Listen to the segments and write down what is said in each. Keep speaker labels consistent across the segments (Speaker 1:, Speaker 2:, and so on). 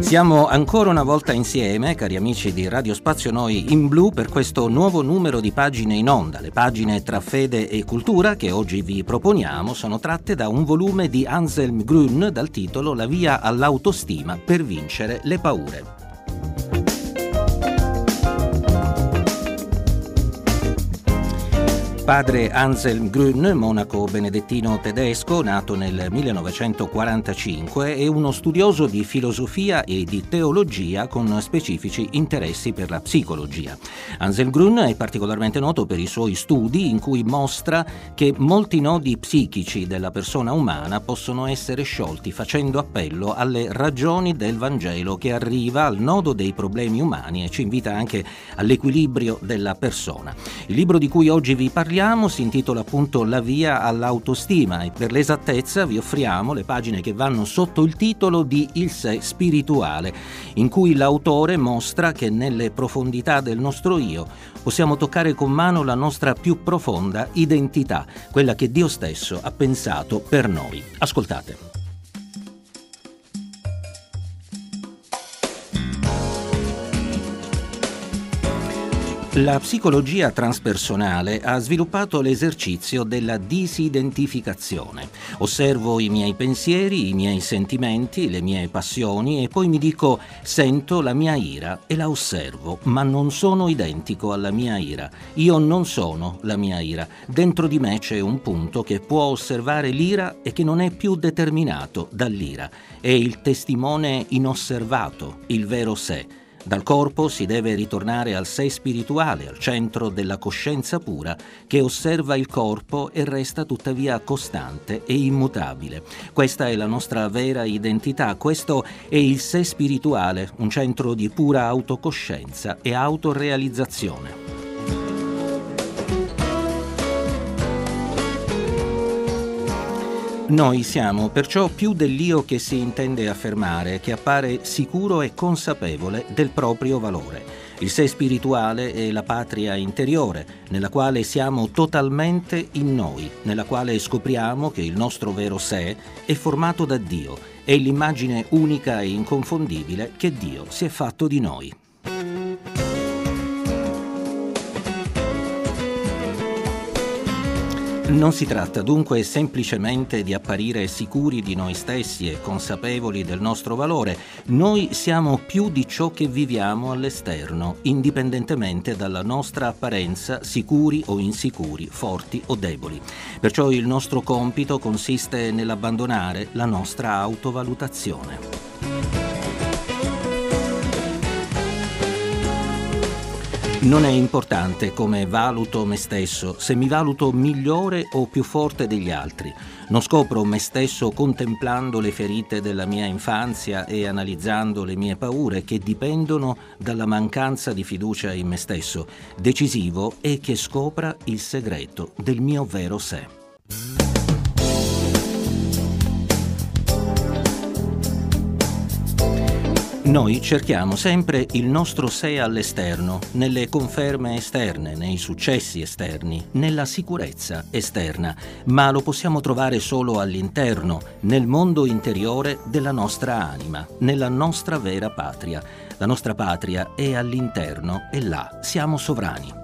Speaker 1: Siamo ancora una volta insieme, cari amici di Radio Spazio Noi in Blu, per questo nuovo numero di pagine in onda. Le pagine tra fede e cultura che oggi vi proponiamo sono tratte da un volume di Anselm Grün dal titolo La via all'autostima per vincere le paure. Padre Anselm Grün, monaco benedettino tedesco, nato nel 1945, è uno studioso di filosofia e di teologia con specifici interessi per la psicologia. Anselm Grün è particolarmente noto per i suoi studi in cui mostra che molti nodi psichici della persona umana possono essere sciolti facendo appello alle ragioni del Vangelo che arriva al nodo dei problemi umani e ci invita anche all'equilibrio della persona. Il libro di cui oggi vi parliamo parliamo si intitola appunto La via all'autostima e per l'esattezza vi offriamo le pagine che vanno sotto il titolo di Il sé spirituale, in cui l'autore mostra che nelle profondità del nostro io possiamo toccare con mano la nostra più profonda identità, quella che Dio stesso ha pensato per noi. Ascoltate. La psicologia transpersonale ha sviluppato l'esercizio della disidentificazione. Osservo i miei pensieri, i miei sentimenti, le mie passioni e poi mi dico sento la mia ira e la osservo, ma non sono identico alla mia ira. Io non sono la mia ira. Dentro di me c'è un punto che può osservare l'ira e che non è più determinato dall'ira. È il testimone inosservato, il vero sé dal corpo si deve ritornare al sé spirituale, al centro della coscienza pura, che osserva il corpo e resta tuttavia costante e immutabile. Questa è la nostra vera identità, questo è il sé spirituale, un centro di pura autocoscienza e autorealizzazione. Noi siamo perciò più dell'io che si intende affermare, che appare sicuro e consapevole del proprio valore. Il sé spirituale è la patria interiore, nella quale siamo totalmente in noi, nella quale scopriamo che il nostro vero sé è formato da Dio, è l'immagine unica e inconfondibile che Dio si è fatto di noi. Non si tratta dunque semplicemente di apparire sicuri di noi stessi e consapevoli del nostro valore, noi siamo più di ciò che viviamo all'esterno, indipendentemente dalla nostra apparenza, sicuri o insicuri, forti o deboli. Perciò il nostro compito consiste nell'abbandonare la nostra autovalutazione. Non è importante come valuto me stesso, se mi valuto migliore o più forte degli altri. Non scopro me stesso contemplando le ferite della mia infanzia e analizzando le mie paure che dipendono dalla mancanza di fiducia in me stesso. Decisivo è che scopra il segreto del mio vero sé. Noi cerchiamo sempre il nostro sé all'esterno, nelle conferme esterne, nei successi esterni, nella sicurezza esterna, ma lo possiamo trovare solo all'interno, nel mondo interiore della nostra anima, nella nostra vera patria. La nostra patria è all'interno e là siamo sovrani.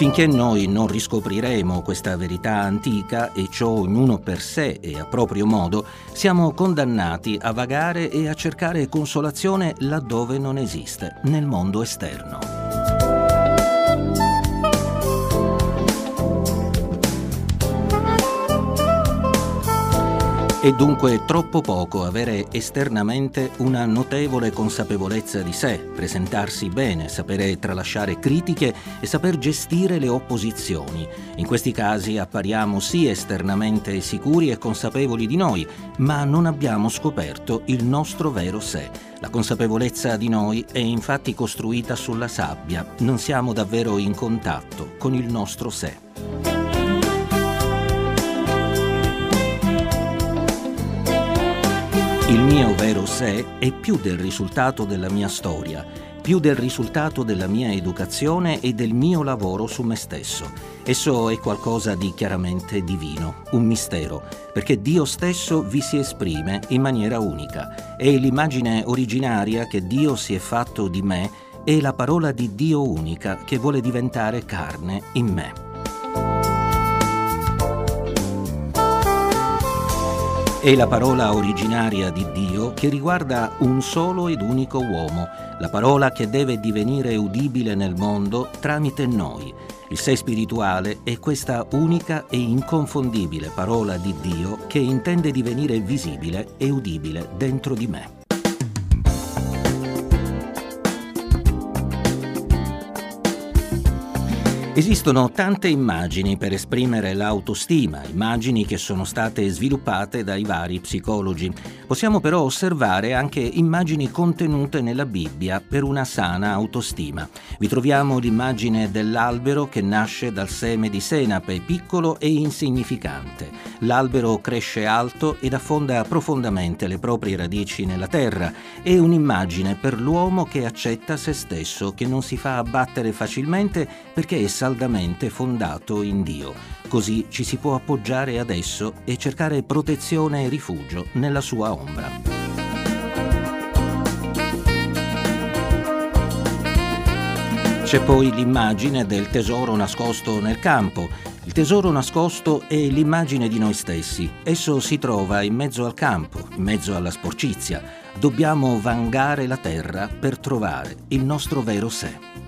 Speaker 1: Finché noi non riscopriremo questa verità antica, e ciò ognuno per sé e a proprio modo, siamo condannati a vagare e a cercare consolazione laddove non esiste, nel mondo esterno. È dunque troppo poco avere esternamente una notevole consapevolezza di sé, presentarsi bene, sapere tralasciare critiche e saper gestire le opposizioni. In questi casi appariamo sì esternamente sicuri e consapevoli di noi, ma non abbiamo scoperto il nostro vero sé. La consapevolezza di noi è infatti costruita sulla sabbia, non siamo davvero in contatto con il nostro sé. Il mio vero sé è più del risultato della mia storia, più del risultato della mia educazione e del mio lavoro su me stesso. Esso è qualcosa di chiaramente divino, un mistero, perché Dio stesso vi si esprime in maniera unica. È l'immagine originaria che Dio si è fatto di me e la parola di Dio unica che vuole diventare carne in me. È la parola originaria di Dio che riguarda un solo ed unico uomo, la parola che deve divenire udibile nel mondo tramite noi. Il sé spirituale è questa unica e inconfondibile parola di Dio che intende divenire visibile e udibile dentro di me. Esistono tante immagini per esprimere l'autostima, immagini che sono state sviluppate dai vari psicologi. Possiamo però osservare anche immagini contenute nella Bibbia per una sana autostima. Vi troviamo l'immagine dell'albero che nasce dal seme di senape, piccolo e insignificante. L'albero cresce alto ed affonda profondamente le proprie radici nella terra. È un'immagine per l'uomo che accetta se stesso, che non si fa abbattere facilmente perché è saldamente fondato in Dio. Così ci si può appoggiare ad esso e cercare protezione e rifugio nella sua ombra. C'è poi l'immagine del tesoro nascosto nel campo. Il tesoro nascosto è l'immagine di noi stessi. Esso si trova in mezzo al campo, in mezzo alla sporcizia. Dobbiamo vangare la terra per trovare il nostro vero sé.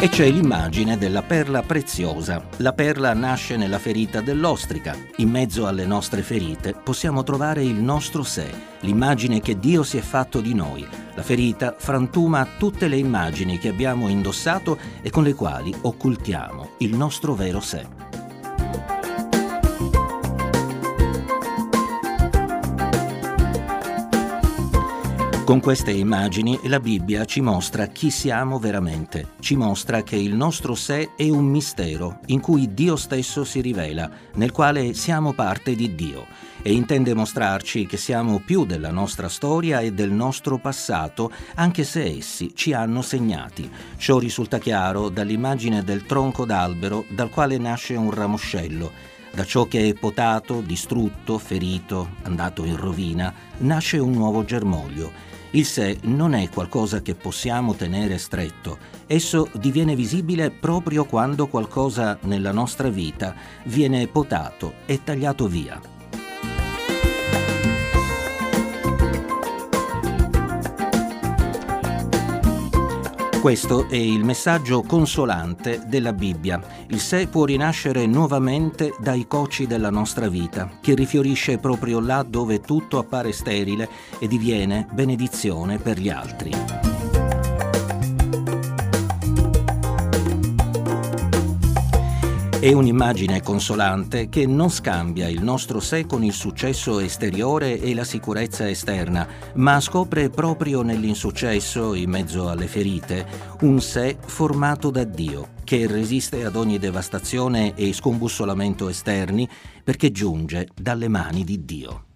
Speaker 1: E c'è l'immagine della perla preziosa. La perla nasce nella ferita dell'ostrica. In mezzo alle nostre ferite possiamo trovare il nostro sé, l'immagine che Dio si è fatto di noi. La ferita frantuma tutte le immagini che abbiamo indossato e con le quali occultiamo il nostro vero sé. Con queste immagini la Bibbia ci mostra chi siamo veramente, ci mostra che il nostro sé è un mistero in cui Dio stesso si rivela, nel quale siamo parte di Dio e intende mostrarci che siamo più della nostra storia e del nostro passato, anche se essi ci hanno segnati. Ciò risulta chiaro dall'immagine del tronco d'albero dal quale nasce un ramoscello. Da ciò che è potato, distrutto, ferito, andato in rovina, nasce un nuovo germoglio il sé non è qualcosa che possiamo tenere stretto, esso diviene visibile proprio quando qualcosa nella nostra vita viene potato e tagliato via. Questo è il messaggio consolante della Bibbia. Il sé può rinascere nuovamente dai cocci della nostra vita, che rifiorisce proprio là dove tutto appare sterile e diviene benedizione per gli altri. È un'immagine consolante che non scambia il nostro sé con il successo esteriore e la sicurezza esterna, ma scopre proprio nell'insuccesso, in mezzo alle ferite, un sé formato da Dio, che resiste ad ogni devastazione e scombussolamento esterni perché giunge dalle mani di Dio.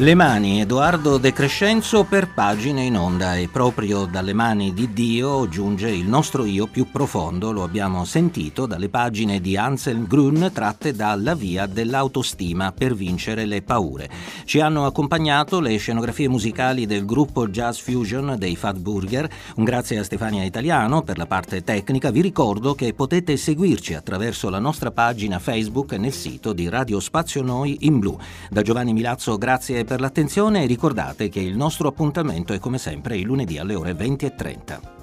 Speaker 1: Le mani, Edoardo De Crescenzo per pagine in onda e proprio dalle mani di Dio giunge il nostro io più profondo, lo abbiamo sentito dalle pagine di Anselm Grun tratte dalla via dell'autostima per vincere le paure. Ci hanno accompagnato le scenografie musicali del gruppo Jazz Fusion dei Fat Burger, un grazie a Stefania Italiano per la parte tecnica, vi ricordo che potete seguirci attraverso la nostra pagina Facebook nel sito di Radio Spazio Noi in Blu. Da Giovanni Milazzo grazie per l'attenzione e ricordate che il nostro appuntamento è come sempre il lunedì alle ore 20.30.